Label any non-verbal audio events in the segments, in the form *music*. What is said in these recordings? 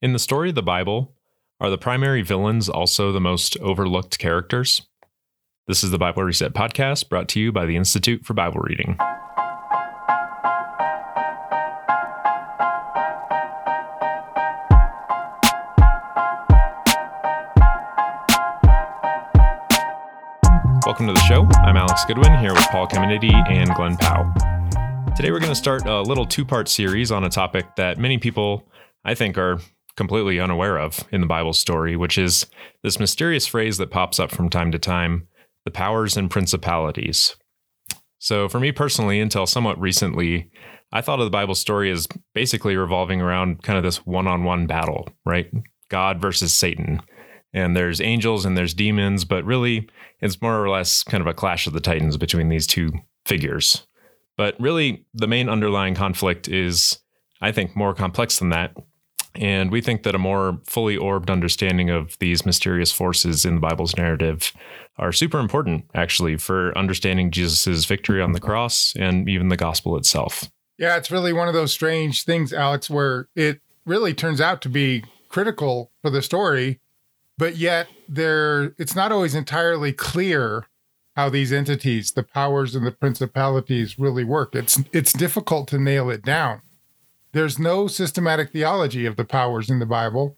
In the story of the Bible, are the primary villains also the most overlooked characters? This is the Bible Reset podcast brought to you by the Institute for Bible Reading. Welcome to the show. I'm Alex Goodwin here with Paul Caminiti and Glenn Paauw. Today we're going to start a little two part series on a topic that many people, I think, are completely unaware of in the Bible story, which is this mysterious phrase that pops up from time to time the powers and principalities. So, for me personally, until somewhat recently, I thought of the Bible story as basically revolving around kind of this one on one battle, right? God versus Satan. And there's angels and there's demons, but really it's more or less kind of a clash of the titans between these two figures. But really, the main underlying conflict is, I think, more complex than that. And we think that a more fully orbed understanding of these mysterious forces in the Bible's narrative are super important, actually, for understanding Jesus' victory on the cross and even the gospel itself. Yeah, it's really one of those strange things, Alex, where it really turns out to be critical for the story, but yet there it's not always entirely clear how these entities, the powers and the principalities really work. It's it's difficult to nail it down. There's no systematic theology of the powers in the Bible,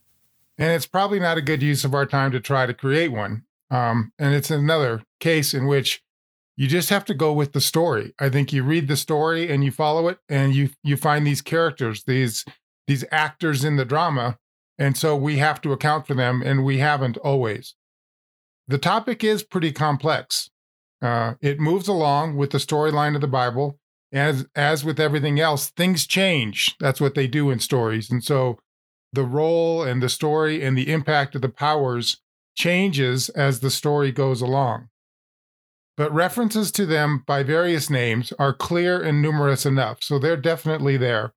and it's probably not a good use of our time to try to create one. Um, and it's another case in which you just have to go with the story. I think you read the story and you follow it, and you you find these characters, these these actors in the drama, and so we have to account for them, and we haven't always. The topic is pretty complex. Uh, it moves along with the storyline of the Bible, as as with everything else, things change. That's what they do in stories. And so the role and the story and the impact of the powers changes as the story goes along. But references to them by various names are clear and numerous enough, so they're definitely there.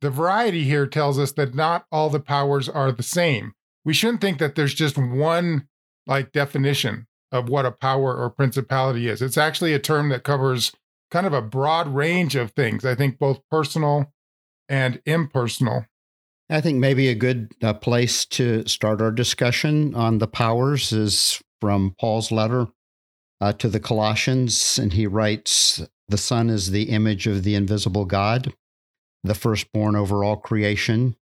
The variety here tells us that not all the powers are the same. We shouldn't think that there's just one like definition of what a power or principality is. It's actually a term that covers kind of a broad range of things. I think both personal and impersonal. I think maybe a good uh, place to start our discussion on the powers is from Paul's letter uh, to the Colossians. And he writes, The Son is the image of the invisible God, the firstborn over all creation.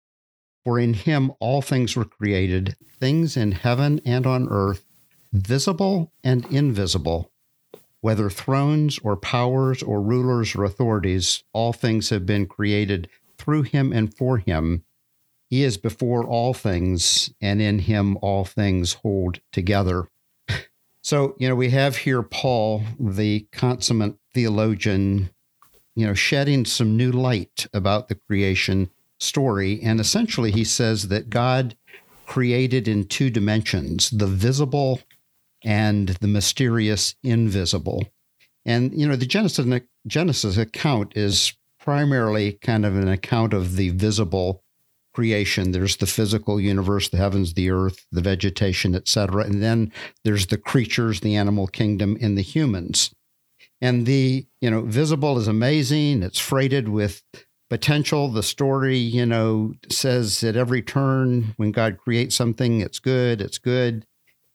For in him all things were created, things in heaven and on earth, visible and invisible whether thrones or powers or rulers or authorities, all things have been created through him and for him. He is before all things, and in him all things hold together. *laughs* So, you know, we have here Paul, the consummate theologian, you know, shedding some new light about the creation story. And essentially, he says that God created in two dimensions the visible and the mysterious invisible. And, you know, the Genesis, Genesis account is primarily kind of an account of the visible creation. There's the physical universe, the heavens, the earth, the vegetation, etc. And then there's the creatures, the animal kingdom, and the humans. And the, you know, visible is amazing. It's freighted with potential. The story, you know, says at every turn when God creates something, it's good, it's good.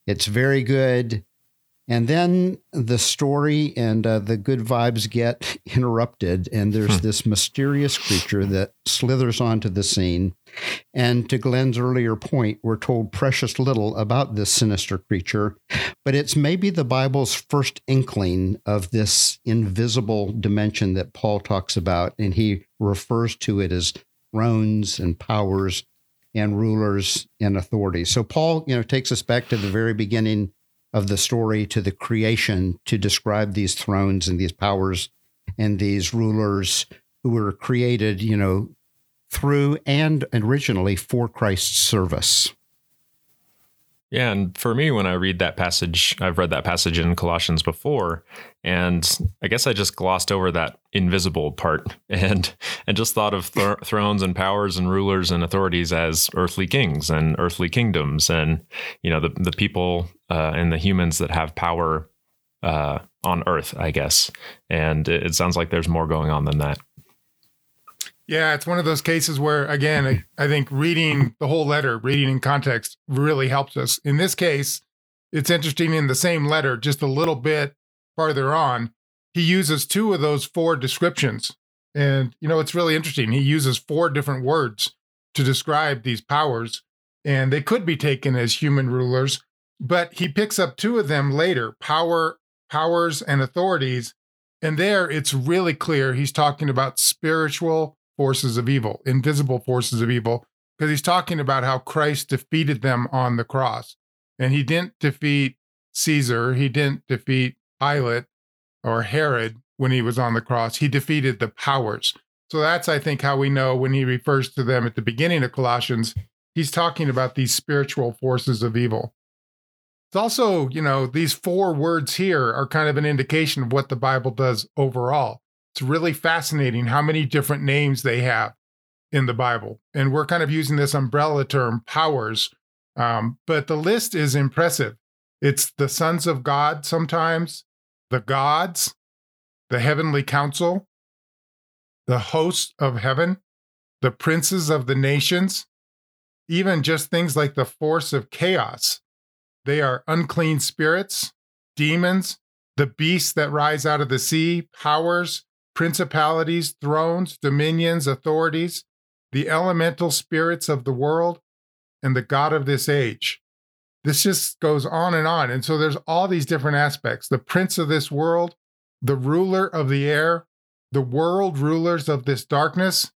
It's very good. And then the story and uh, the good vibes get interrupted, and there's hmm. this mysterious creature that slithers onto the scene. And to Glenn's earlier point, we're told precious little about this sinister creature, but it's maybe the Bible's first inkling of this invisible dimension that Paul talks about, and he refers to it as thrones and powers and rulers and authorities. So Paul, you know, takes us back to the very beginning of the story to the creation to describe these thrones and these powers and these rulers who were created, you know, through and originally for Christ's service. Yeah, and for me, when I read that passage, I've read that passage in Colossians before, and I guess I just glossed over that invisible part *laughs* and and just thought of th- *laughs* thrones and powers and rulers and authorities as earthly kings and earthly kingdoms, and you know the the people uh, and the humans that have power uh, on Earth, I guess. And it, it sounds like there's more going on than that. Yeah, it's one of those cases where, again, I, I think reading the whole letter, reading in context, really helps us. In this case, it's interesting in the same letter, just a little bit farther on, he uses two of those four descriptions. And, you know, it's really interesting. He uses four different words to describe these powers, and they could be taken as human rulers, but he picks up two of them later power, powers, and authorities. And there it's really clear he's talking about spiritual forces of evil, invisible forces of evil, because he's talking about how Christ defeated them on the cross. And he didn't defeat Caesar, he didn't defeat Pilate or Herod when he was on the cross. He defeated the powers. So that's, I think, how we know when he refers to them at the beginning of Colossians, he's talking about these spiritual forces of evil. It's also, you know, these four words here are kind of an indication of what the Bible does overall. It's really fascinating how many different names they have in the Bible. And we're kind of using this umbrella term, powers. Um, but the list is impressive. It's the sons of God sometimes, the gods, the heavenly council, the hosts of heaven, the princes of the nations, even just things like the force of chaos. They are unclean spirits, demons, the beasts that rise out of the sea, powers, principalities, thrones, dominions, authorities, the elemental spirits of the world, and the God of this age. This just goes on and on. And so there's all these different aspects the prince of this world, the ruler of the air, the world rulers of this darkness,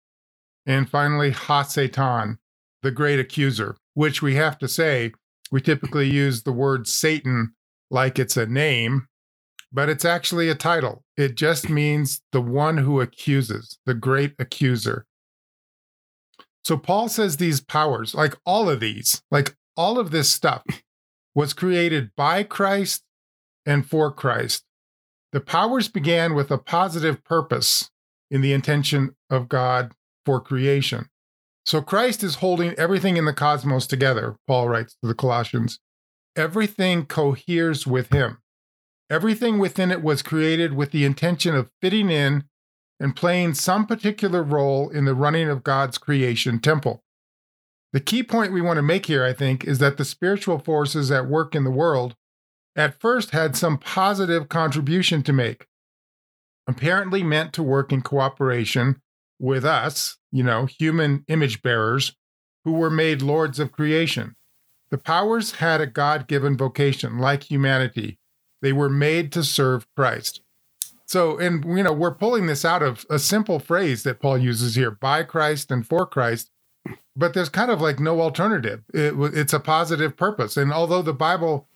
and finally, Ha Satan, the great accuser, which we have to say, we typically use the word Satan like it's a name, but it's actually a title. It just means the one who accuses, the great accuser. So Paul says these powers, like all of these, like all of this stuff, was created by Christ and for Christ. The powers began with a positive purpose in the intention of God for creation. So Christ is holding everything in the cosmos together, Paul writes to the Colossians. Everything coheres with him. Everything within it was created with the intention of fitting in and playing some particular role in the running of God's creation temple. The key point we want to make here, I think, is that the spiritual forces at work in the world at first had some positive contribution to make, apparently meant to work in cooperation with us, you know, human image bearers who were made lords of creation. The powers had a God given vocation, like humanity, they were made to serve Christ. So, and you know, we're pulling this out of a simple phrase that Paul uses here by Christ and for Christ, but there's kind of like no alternative. It, it's a positive purpose. And although the Bible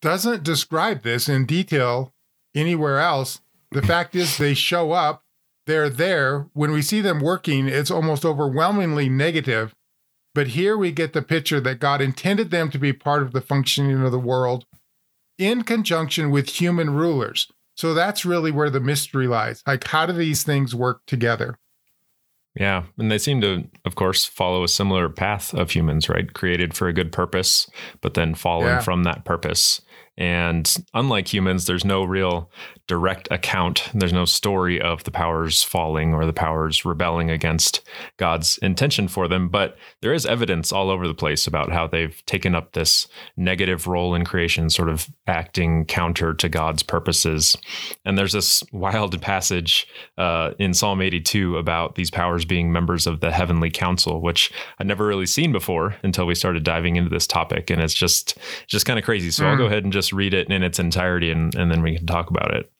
doesn't describe this in detail anywhere else, the fact is they show up, they're there. When we see them working, it's almost overwhelmingly negative. But here we get the picture that God intended them to be part of the functioning of the world in conjunction with human rulers. So that's really where the mystery lies. Like, how do these things work together? Yeah. And they seem to, of course, follow a similar path of humans, right? Created for a good purpose, but then fallen yeah. from that purpose. And unlike humans, there's no real direct account. There's no story of the powers falling or the powers rebelling against God's intention for them. But there is evidence all over the place about how they've taken up this negative role in creation, sort of acting counter to God's purposes. And there's this wild *laughs* passage uh, in Psalm 82 about these powers being members of the heavenly council, which I'd never really seen before until we started diving into this topic. And it's just, just kind of crazy. So mm. I'll go ahead and just read it in its entirety and, and then we can talk about it.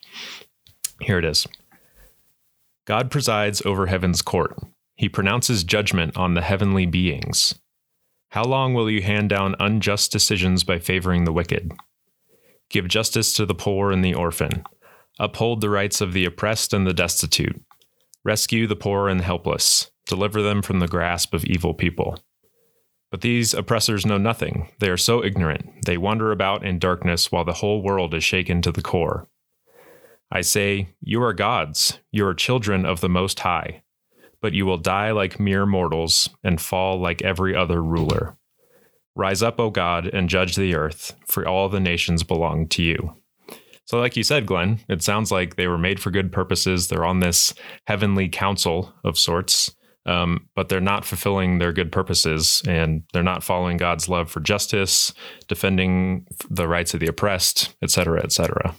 Here it is God presides over heaven's court. He pronounces judgment on the heavenly beings. How long will you hand down unjust decisions by favoring the wicked? Give justice to the poor and the orphan. Uphold the rights of the oppressed and the destitute. Rescue the poor and helpless. Deliver them from the grasp of evil people. But these oppressors know nothing. They are so ignorant. They wander about in darkness while the whole world is shaken to the core. I say, You are gods, you are children of the Most High, but you will die like mere mortals and fall like every other ruler. Rise up, O God, and judge the earth, for all the nations belong to you. So, like you said, Glenn, it sounds like they were made for good purposes. They're on this heavenly council of sorts, um, but they're not fulfilling their good purposes and they're not following God's love for justice, defending the rights of the oppressed, et cetera, et cetera.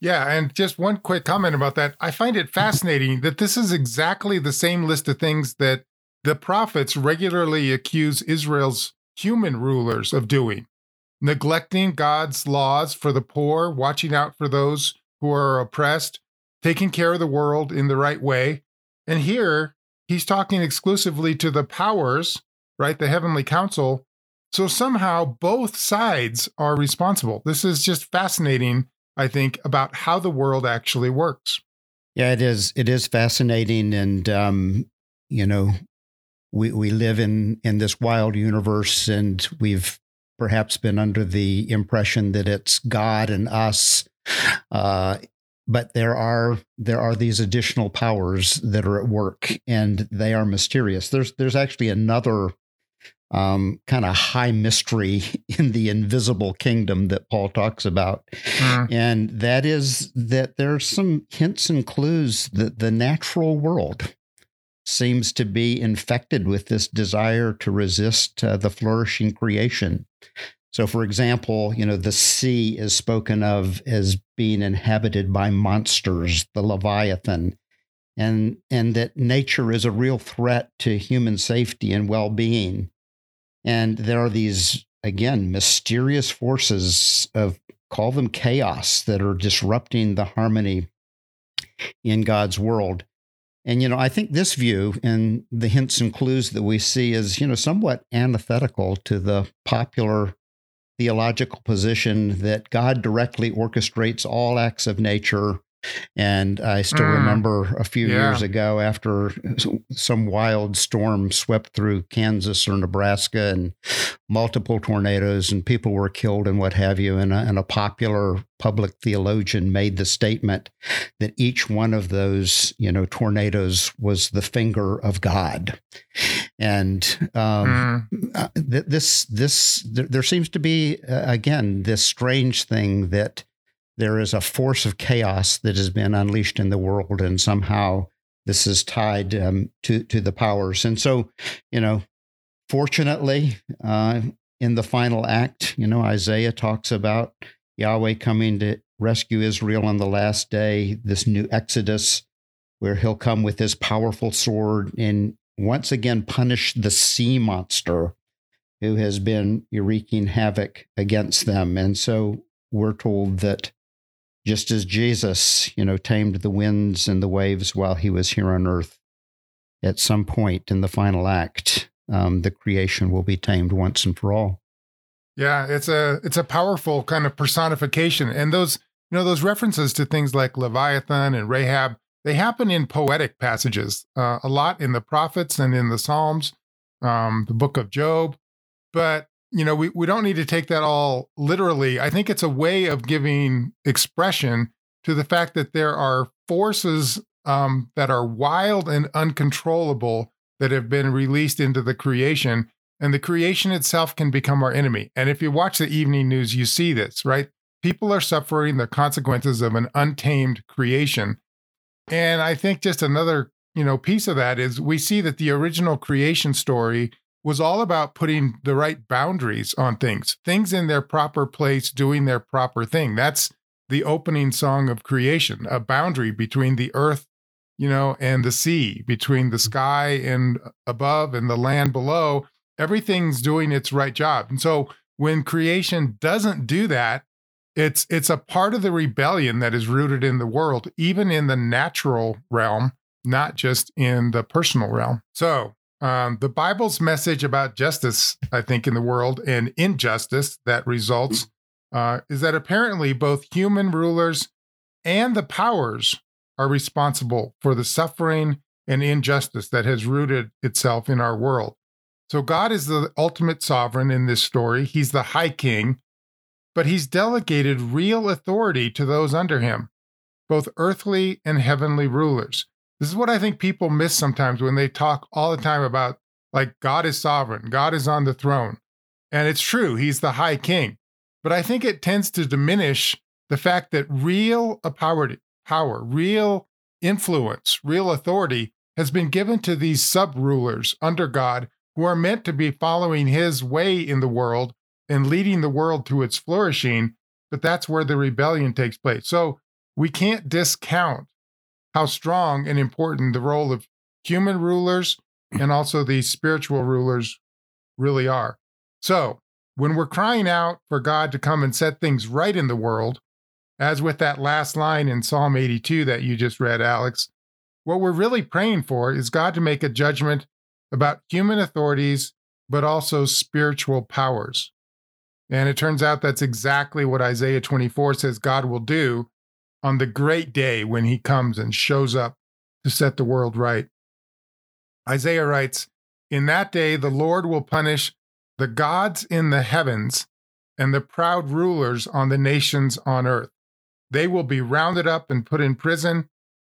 Yeah, and just one quick comment about that. I find it fascinating that this is exactly the same list of things that the prophets regularly accuse Israel's human rulers of doing neglecting God's laws for the poor, watching out for those who are oppressed, taking care of the world in the right way. And here he's talking exclusively to the powers, right? The heavenly council. So somehow both sides are responsible. This is just fascinating, I think, about how the world actually works. Yeah, it is. It is fascinating, and um, you know, we we live in in this wild universe, and we've perhaps been under the impression that it's God and us. Uh, but there are there are these additional powers that are at work, and they are mysterious. There's there's actually another um, kind of high mystery *laughs* in the invisible kingdom that Paul talks about, mm. and that is that there's some hints and clues that the natural world seems to be infected with this desire to resist uh, the flourishing creation. So, for example, you know, the sea is spoken of as being inhabited by monsters, the Leviathan, and, and that nature is a real threat to human safety and well being. And there are these, again, mysterious forces of, call them chaos, that are disrupting the harmony in God's world. And, you know, I think this view and the hints and clues that we see is, you know, somewhat antithetical to the popular theological position that God directly orchestrates all acts of nature and I still mm. remember a few yeah. years ago after some wild storm swept through Kansas or Nebraska and multiple tornadoes and people were killed and what have you. And a, and a popular public theologian made the statement that each one of those, you know, tornadoes was the finger of God. And um, mm. th- this, this, there, there seems to be, uh, again, this strange thing that there is a force of chaos that has been unleashed in the world, and somehow this is tied um, to to the powers. And so, you know, fortunately, uh, in the final act, you know, Isaiah talks about Yahweh coming to rescue Israel on the last day, this new Exodus, where He'll come with His powerful sword and once again punish the sea monster who has been wreaking havoc against them. And so we're told that just as Jesus, you know, tamed the winds and the waves while he was here on earth. At some point in the final act, um, the creation will be tamed once and for all. Yeah, it's a it's a powerful kind of personification, and those you know those references to things like Leviathan and Rahab they happen in poetic passages uh, a lot in the prophets and in the Psalms, um, the Book of Job, but you know, we, we don't need to take that all literally. I think it's a way of giving expression to the fact that there are forces um, that are wild and uncontrollable that have been released into the creation. And the creation itself can become our enemy. And if you watch the evening news, you see this, right? People are suffering the consequences of an untamed creation. And I think just another, you know, piece of that is we see that the original creation story was all about putting the right boundaries on things, things in their proper place, doing their proper thing. That's the opening song of creation, a boundary between the earth, you know, and the sea, between the mm-hmm. sky and above and the land below. Everything's doing its right job. And so when creation doesn't do that, it's it's a part of the rebellion that is rooted in the world, even in the natural realm, not just in the personal realm. So um, the Bible's message about justice, I think, in the world and injustice that results uh, is that apparently both human rulers and the powers are responsible for the suffering and injustice that has rooted itself in our world. So, God is the ultimate sovereign in this story. He's the high king, but he's delegated real authority to those under him, both earthly and heavenly rulers. This is what I think people miss sometimes when they talk all the time about like God is sovereign, God is on the throne. And it's true, he's the high king. But I think it tends to diminish the fact that real power, power, real influence, real authority has been given to these sub rulers under God who are meant to be following his way in the world and leading the world to its flourishing. But that's where the rebellion takes place. So we can't discount how strong and important the role of human rulers and also these spiritual rulers really are. So when we're crying out for God to come and set things right in the world, as with that last line in Psalm 82 that you just read, Alex, what we're really praying for is God to make a judgment about human authorities, but also spiritual powers. And it turns out that's exactly what Isaiah 24 says God will do on the great day when he comes and shows up to set the world right. Isaiah writes, In that day the Lord will punish the gods in the heavens and the proud rulers on the nations on earth. They will be rounded up and put in prison.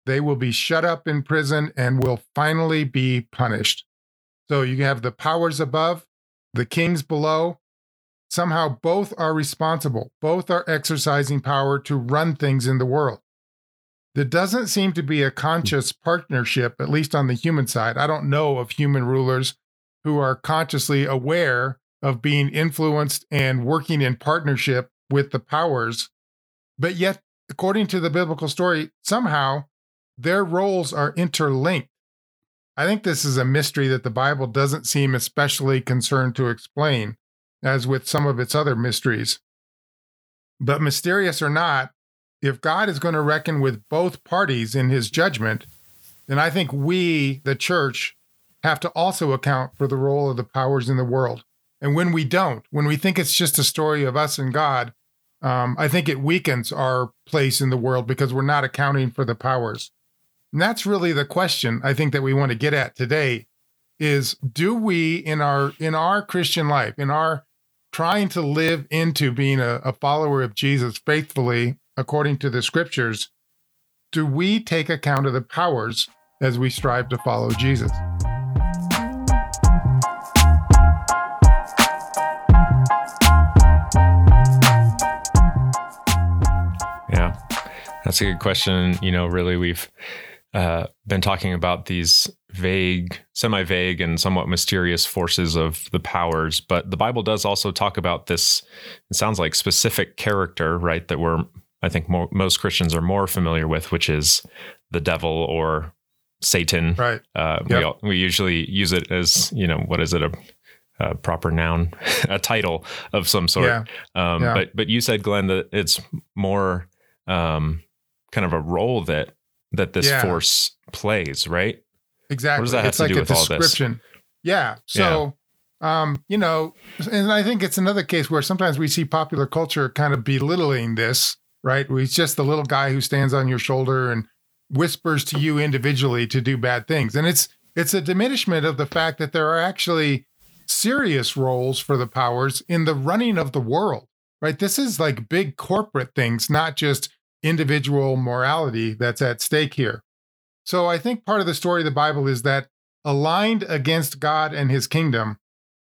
They will be shut up in prison and will finally be punished. So you have the powers above, the kings below. Somehow both are responsible. Both are exercising power to run things in the world. There doesn't seem to be a conscious partnership, at least on the human side. I don't know of human rulers who are consciously aware of being influenced and working in partnership with the powers. But yet, according to the biblical story, somehow their roles are interlinked. I think this is a mystery that the Bible doesn't seem especially concerned to explain, as with some of its other mysteries. But mysterious or not, if God is going to reckon with both parties in his judgment, then I think we, the church, have to also account for the role of the powers in the world. And when we don't, when we think it's just a story of us and God, um, I think it weakens our place in the world because we're not accounting for the powers. And that's really the question I think that we want to get at today is do we in our in our Christian life, in our trying to live into being a, a follower of Jesus faithfully according to the scriptures, do we take account of the powers as we strive to follow Jesus? Yeah, that's a good question. You know, really, we've uh, been talking about these vague, semi vague, and somewhat mysterious forces of the powers. But the Bible does also talk about this, it sounds like specific character, right? That we're, I think more, most Christians are more familiar with, which is the devil or Satan. Right. Uh, yep. we, we usually use it as, you know, what is it? A, a proper noun, *laughs* a title of some sort. Yeah. Um, Yeah. But but you said, Glenn, that it's more um, kind of a role that that this Yeah. force plays, right? Exactly. does that have it's to like do a with all this? description. Yeah. So, um, you know, and I think it's another case where sometimes we see popular culture kind of belittling this, right? Where he's just the little guy who stands on your shoulder and whispers to you individually to do bad things. And it's it's a diminishment of the fact that there are actually serious roles for the powers in the running of the world, right? This is like big corporate things, not just individual morality that's at stake here. So I think part of the story of the Bible is that aligned against God and his kingdom,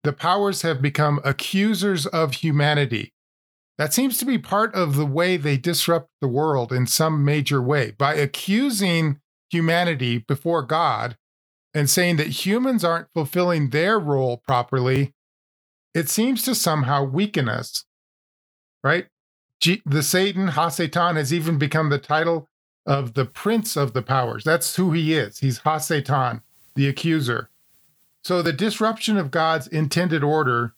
the powers have become accusers of humanity. That seems to be part of the way they disrupt the world in some major way by accusing humanity before God and saying that humans aren't fulfilling their role properly. It seems to somehow weaken us, right? G- the Satan, Ha-Satan, has even become the title of the prince of the powers. That's who he is. He's Ha-Satan, the accuser. So the disruption of God's intended order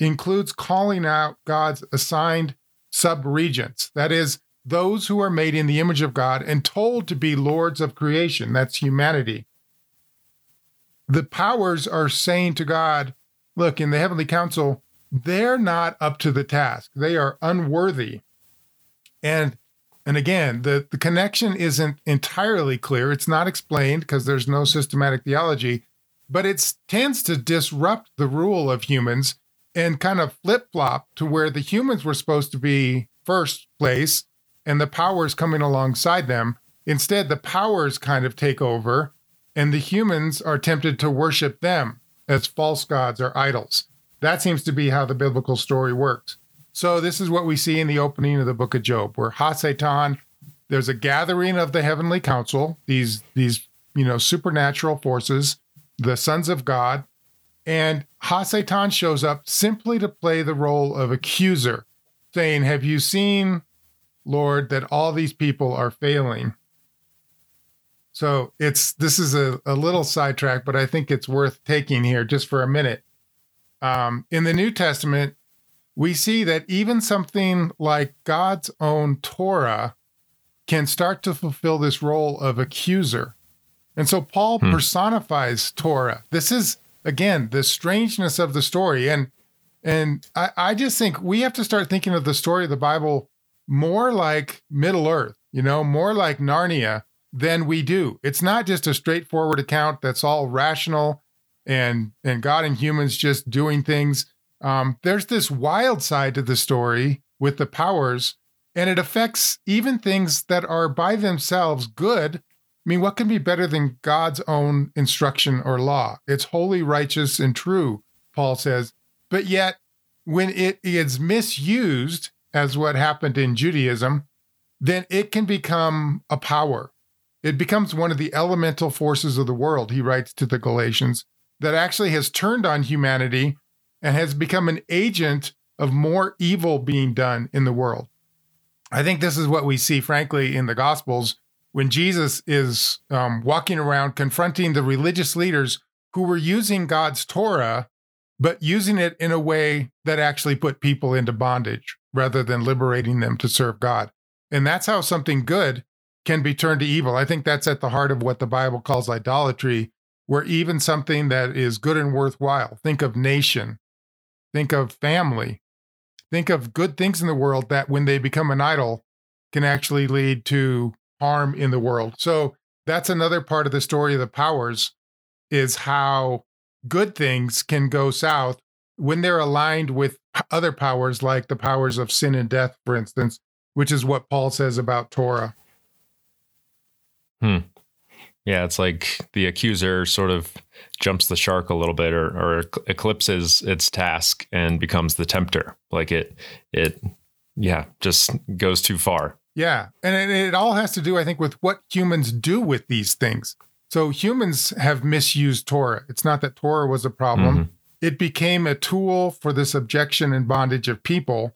includes calling out God's assigned subregents. That is, those who are made in the image of God and told to be lords of creation. That's humanity. The powers are saying to God, look, in the heavenly council, they're not up to the task. They are unworthy. And and again, the, the connection isn't entirely clear. It's not explained because there's no systematic theology, but it tends to disrupt the rule of humans and kind of flip flop to where the humans were supposed to be first place and the powers coming alongside them. Instead, the powers kind of take over and the humans are tempted to worship them as false gods or idols. That seems to be how the biblical story works. So this is what we see in the opening of the book of Job, where Ha-Satan, there's a gathering of the heavenly council, these these you know supernatural forces, the sons of God, and Ha-Satan shows up simply to play the role of accuser, saying, "Have you seen, Lord, that all these people are failing?" So it's this is a, a little sidetrack, but I think it's worth taking here just for a minute. Um, in the New Testament, we see that even something like God's own Torah can start to fulfill this role of accuser. And so Paul hmm. personifies Torah. This is again the strangeness of the story. And and I, I just think we have to start thinking of the story of the Bible more like Middle Earth, you know, more like Narnia than we do. It's not just a straightforward account that's all rational and and God and humans just doing things. Um, there's this wild side to the story with the powers, and it affects even things that are by themselves good. I mean, what can be better than God's own instruction or law? It's holy, righteous, and true, Paul says. But yet, when it is misused, as what happened in Judaism, then it can become a power. It becomes one of the elemental forces of the world, he writes to the Galatians, that actually has turned on humanity and has become an agent of more evil being done in the world. I think this is what we see, frankly, in the Gospels when Jesus is um, walking around confronting the religious leaders who were using God's Torah, but using it in a way that actually put people into bondage rather than liberating them to serve God. And that's how something good can be turned to evil. I think that's at the heart of what the Bible calls idolatry, where even something that is good and worthwhile, think of nation, think of family, think of good things in the world that when they become an idol can actually lead to harm in the world. So that's another part of the story of the powers is how good things can go south when they're aligned with other powers like the powers of sin and death for instance, which is what Paul says about Torah. Hmm. Yeah, it's like the accuser sort of jumps the shark a little bit or, or eclipses its task and becomes the tempter. Like it, it, yeah, just goes too far. Yeah. And it, it all has to do, I think, with what humans do with these things. So humans have misused Torah. It's not that Torah was a problem. Mm-hmm. It became a tool for the subjection and bondage of people,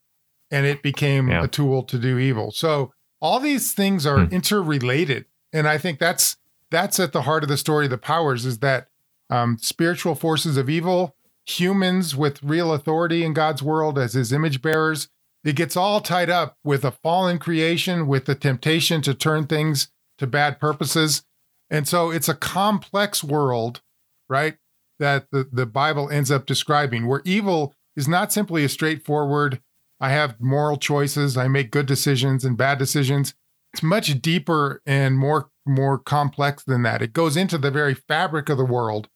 and it became yeah. a tool to do evil. So all these things are mm. interrelated and I think that's that's at the heart of the story of the powers is that um, spiritual forces of evil, humans with real authority in God's world as His image bearers. It gets all tied up with a fallen creation, with the temptation to turn things to bad purposes. And so it's a complex world, right? That the, the Bible ends up describing, where evil is not simply a straightforward, I have moral choices, I make good decisions and bad decisions it's much deeper and more more complex than that. It goes into the very fabric of the world.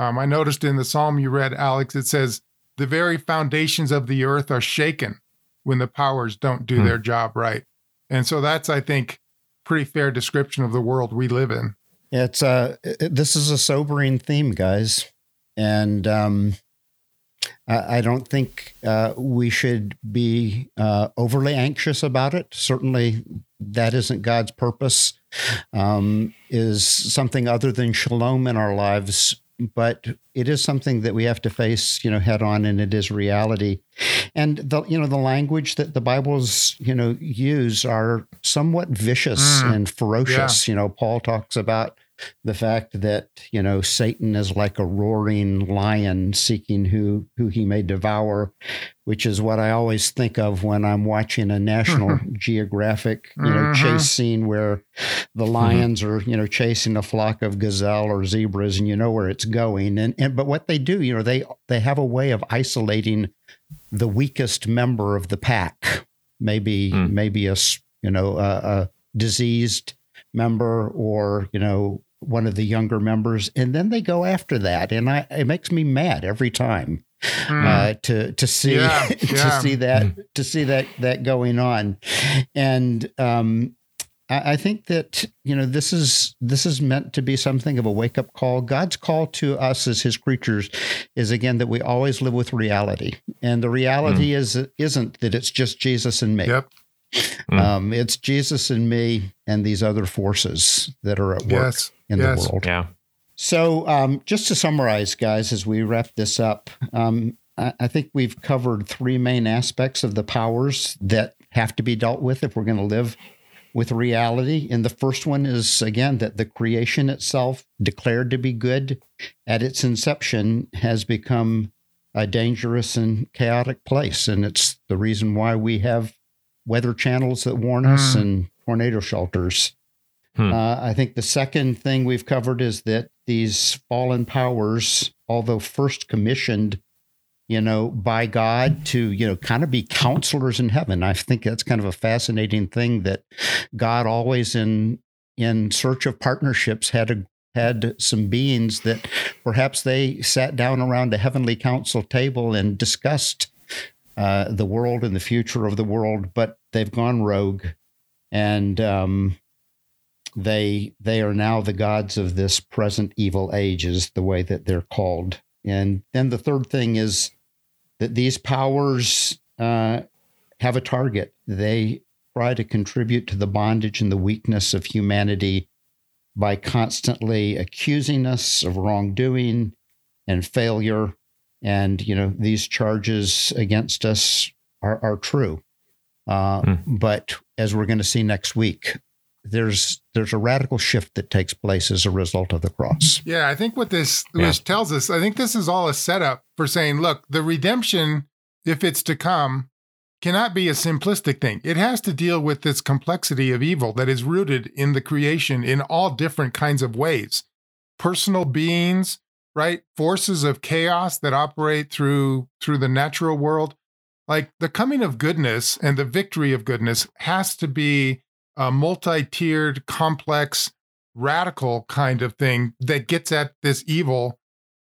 Um, I noticed in the psalm you read, Alex, it says the very foundations of the earth are shaken when the powers don't do hmm. their job right. And so that's, I think, pretty fair description of the world we live in. It's uh, this is a sobering theme, guys, and um, I don't think uh, we should be uh, overly anxious about it. Certainly, that isn't God's purpose. Um, is something other than shalom in our lives, but it is something that we have to face, you know, head on, and it is reality. And the you know the language that the Bibles you know use are somewhat vicious mm, and ferocious. Yeah. You know, Paul talks about the fact that you know Satan is like a roaring lion seeking who who he may devour, which is what I always think of when I'm watching a National Geographic you know mm-hmm. chase scene where the mm-hmm. lions mm-hmm. are you know chasing a flock of gazelle or zebras and you know where it's going and, and but what they do you know they they have a way of isolating the weakest member of the pack maybe mm. maybe a you know a, a diseased member or you know one of the younger members, and then they go after that, and I it makes me mad every time mm. uh, to to see yeah, *laughs* to yeah. see that to see that that going on, and um, I, I think that you know this is this is meant to be something of a wake up call. God's call to us as His creatures is again that we always live with reality, and the reality mm. is isn't that it's just Jesus and me. Yep. Mm. Um, it's Jesus and me and these other forces that are at work yes. in yes. the world. Yeah. So, um, just to summarize, guys, as we wrap this up, um, I, I think we've covered three main aspects of the powers that have to be dealt with if we're going to live with reality. And the first one is, again, that the creation itself, declared to be good at its inception, has become a dangerous and chaotic place. And it's the reason why we have weather channels that warn us mm. and tornado shelters. Hmm. Uh, I think the second thing we've covered is that these fallen powers, although first commissioned you know, by God to, you know, kind of be counselors in heaven. I think that's kind of a fascinating thing that God always in in search of partnerships had a had some beings that perhaps they sat down around a heavenly council table and discussed uh, the world and the future of the world, but they've gone rogue, and um, they they are now the gods of this present evil age, is the way that they're called. And then the third thing is that these powers uh, have a target. They try to contribute to the bondage and the weakness of humanity by constantly accusing us of wrongdoing and failure. And, you know, these charges against us are, are true. Uh, hmm. But as we're going to see next week, there's there's a radical shift that takes place as a result of the cross. Yeah, I think what this yeah. which tells us, I think this is all a setup for saying, look, the redemption, if it's to come, cannot be a simplistic thing. It has to deal with this complexity of evil that is rooted in the creation in all different kinds of ways. Personal beings, right? Forces of chaos that operate through through the natural world. Like the coming of goodness and the victory of goodness has to be a multi-tiered, complex, radical kind of thing that gets at this evil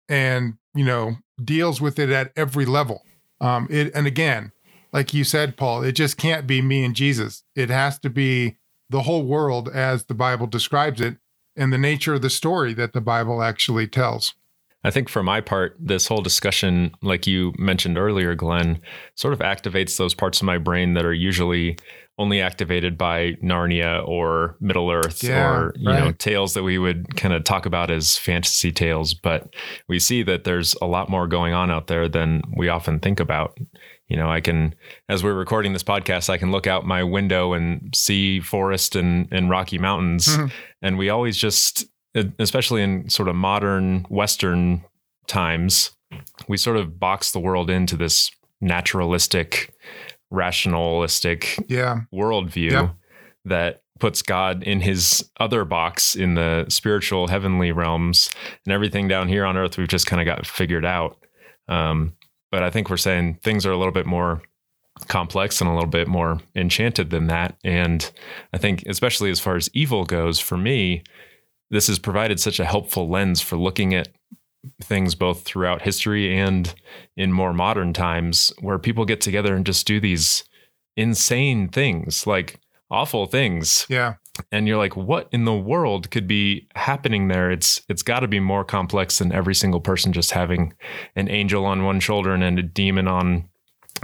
and you know deals with it at every level. Um, it and again, like you said, Paul, it just can't be me and Jesus. It has to be the whole world as the Bible describes it, and the nature of the story that the Bible actually tells. I think for my part, this whole discussion, like you mentioned earlier, Glenn, sort of activates those parts of my brain that are usually only activated by Narnia or Middle Earth yeah, or you right. know tales that we would kind of talk about as fantasy tales, but we see that there's a lot more going on out there than we often think about. You know, I can as we're recording this podcast, I can look out my window and see forest and and rocky mountains, mm-hmm. and we always just especially in sort of modern western times, we sort of box the world into this naturalistic rationalistic yeah. worldview yep. that puts God in his other box in the spiritual heavenly realms and everything down here on earth we've just kind of got figured out. Um, but I think we're saying things are a little bit more complex and a little bit more enchanted than that. And I think, especially as far as evil goes, for me, this has provided such a helpful lens for looking at things both throughout history and in more modern times where people get together and just do these insane things like awful things. Yeah. And you're like what in the world could be happening there? It's it's got to be more complex than every single person just having an angel on one shoulder and a demon on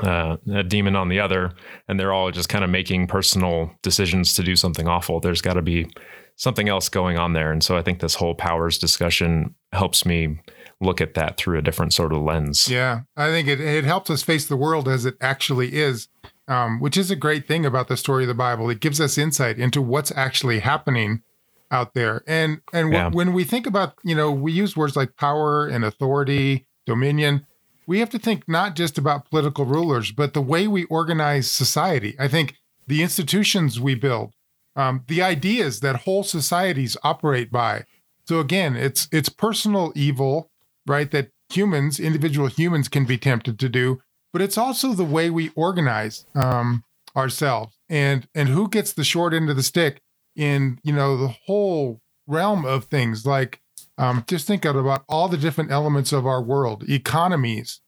uh, a demon on the other. And they're all just kind of making personal decisions to do something awful. There's got to be something else going on there. And so I think this whole powers discussion helps me look at that through a different sort of lens. Yeah, I think it, it helps us face the world as it actually is, um, which is a great thing about the story of the Bible. It gives us insight into what's actually happening out there. And and yeah. when we think about, you know, we use words like power and authority, dominion. We have to think not just about political rulers, but the way we organize society. I think the institutions we build, um, the ideas that whole societies operate by. So again, it's it's personal evil, right? That humans, individual humans, can be tempted to do, but it's also the way we organize um, ourselves and and who gets the short end of the stick in you know the whole realm of things. Like um, just think about all the different elements of our world, economies,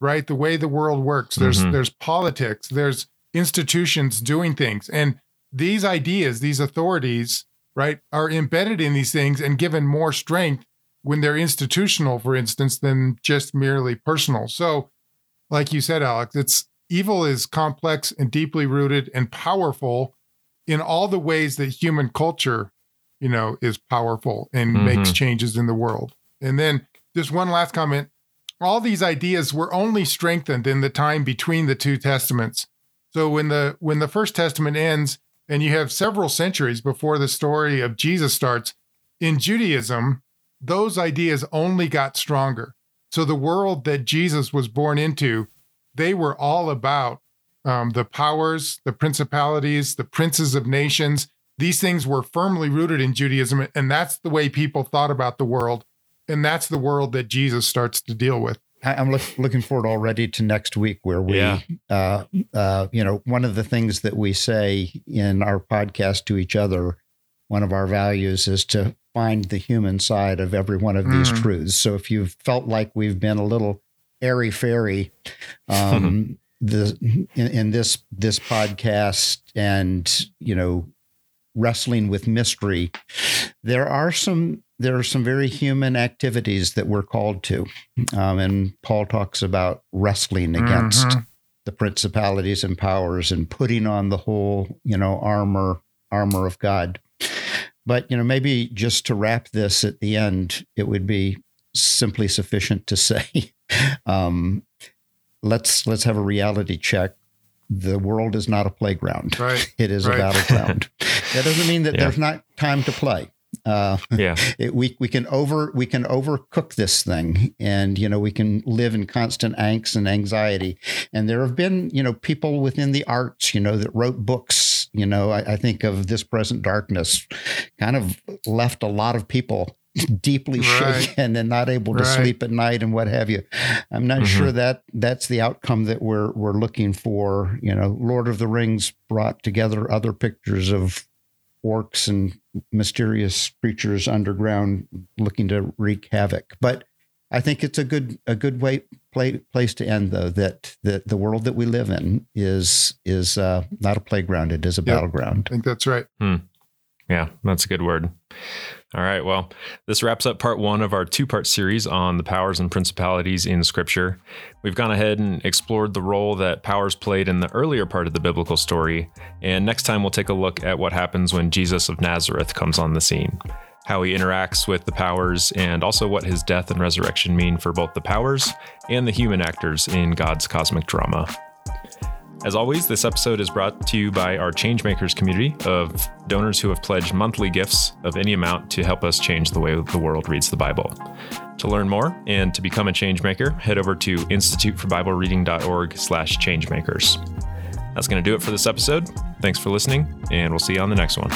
right? The way the world works. There's mm-hmm. there's politics. There's institutions doing things and these ideas, these authorities, right, are embedded in these things and given more strength when they're institutional, for instance, than just merely personal. So, like you said, Alex, it's evil is complex and deeply rooted and powerful in all the ways that human culture, you know, is powerful and mm-hmm. makes changes in the world. And then just one last comment. All these ideas were only strengthened in the time between the two testaments. So when the when the first testament ends and you have several centuries before the story of Jesus starts, in Judaism, those ideas only got stronger. So the world that Jesus was born into, they were all about um, the powers, the principalities, the princes of nations. These things were firmly rooted in Judaism, and that's the way people thought about the world. And that's the world that Jesus starts to deal with. I'm look, looking forward already to next week, where we, yeah. uh, uh, you know, one of the things that we say in our podcast to each other, one of our values is to find the human side of every one of these mm. truths. So if you've felt like we've been a little airy fairy, um, *laughs* the in, in this this podcast, and you know, wrestling with mystery, there are some there are some very human activities that we're called to. Um, and Paul talks about wrestling against mm-hmm. the principalities and powers and putting on the whole, you know, armor, armor of God. But, you know, maybe just to wrap this at the end, it would be simply sufficient to *laughs* say, um, let's let's have a reality check. The world is not a playground. Right. It is right. a battleground. *laughs* that doesn't mean that yeah. there's not time to play. Uh, yeah, *laughs* it, we we can over we can overcook this thing, and you know we can live in constant angst and anxiety. And there have been you know people within the arts you know that wrote books. You know, I, I think of this present darkness, kind of left a lot of people *laughs* deeply right. shaken and not able to right. sleep at night and what have you. I'm not mm-hmm. sure that that's the outcome that we're we're looking for. You know, Lord of the Rings brought together other pictures of orcs and mysterious creatures underground looking to wreak havoc. But I think it's a good a good way play, place to end though that that the world that we live in is is uh, not a playground it is a yep. battleground. I think that's right. Hmm. Yeah, that's a good word. All right. Well, this wraps up part one of our two part series on the powers and principalities in Scripture. We've gone ahead and explored the role that powers played in the earlier part of the biblical story. And next time, we'll take a look at what happens when Jesus of Nazareth comes on the scene, how he interacts with the powers, and also what his death and resurrection mean for both the powers and the human actors in God's cosmic drama. As always, this episode is brought to you by our Changemakers community of donors who have pledged monthly gifts of any amount to help us change the way the world reads the Bible. To learn more and to become a changemaker, head over to instituteforbiblereading.org slash changemakers. That's going to do it for this episode. Thanks for listening, and we'll see you on the next one.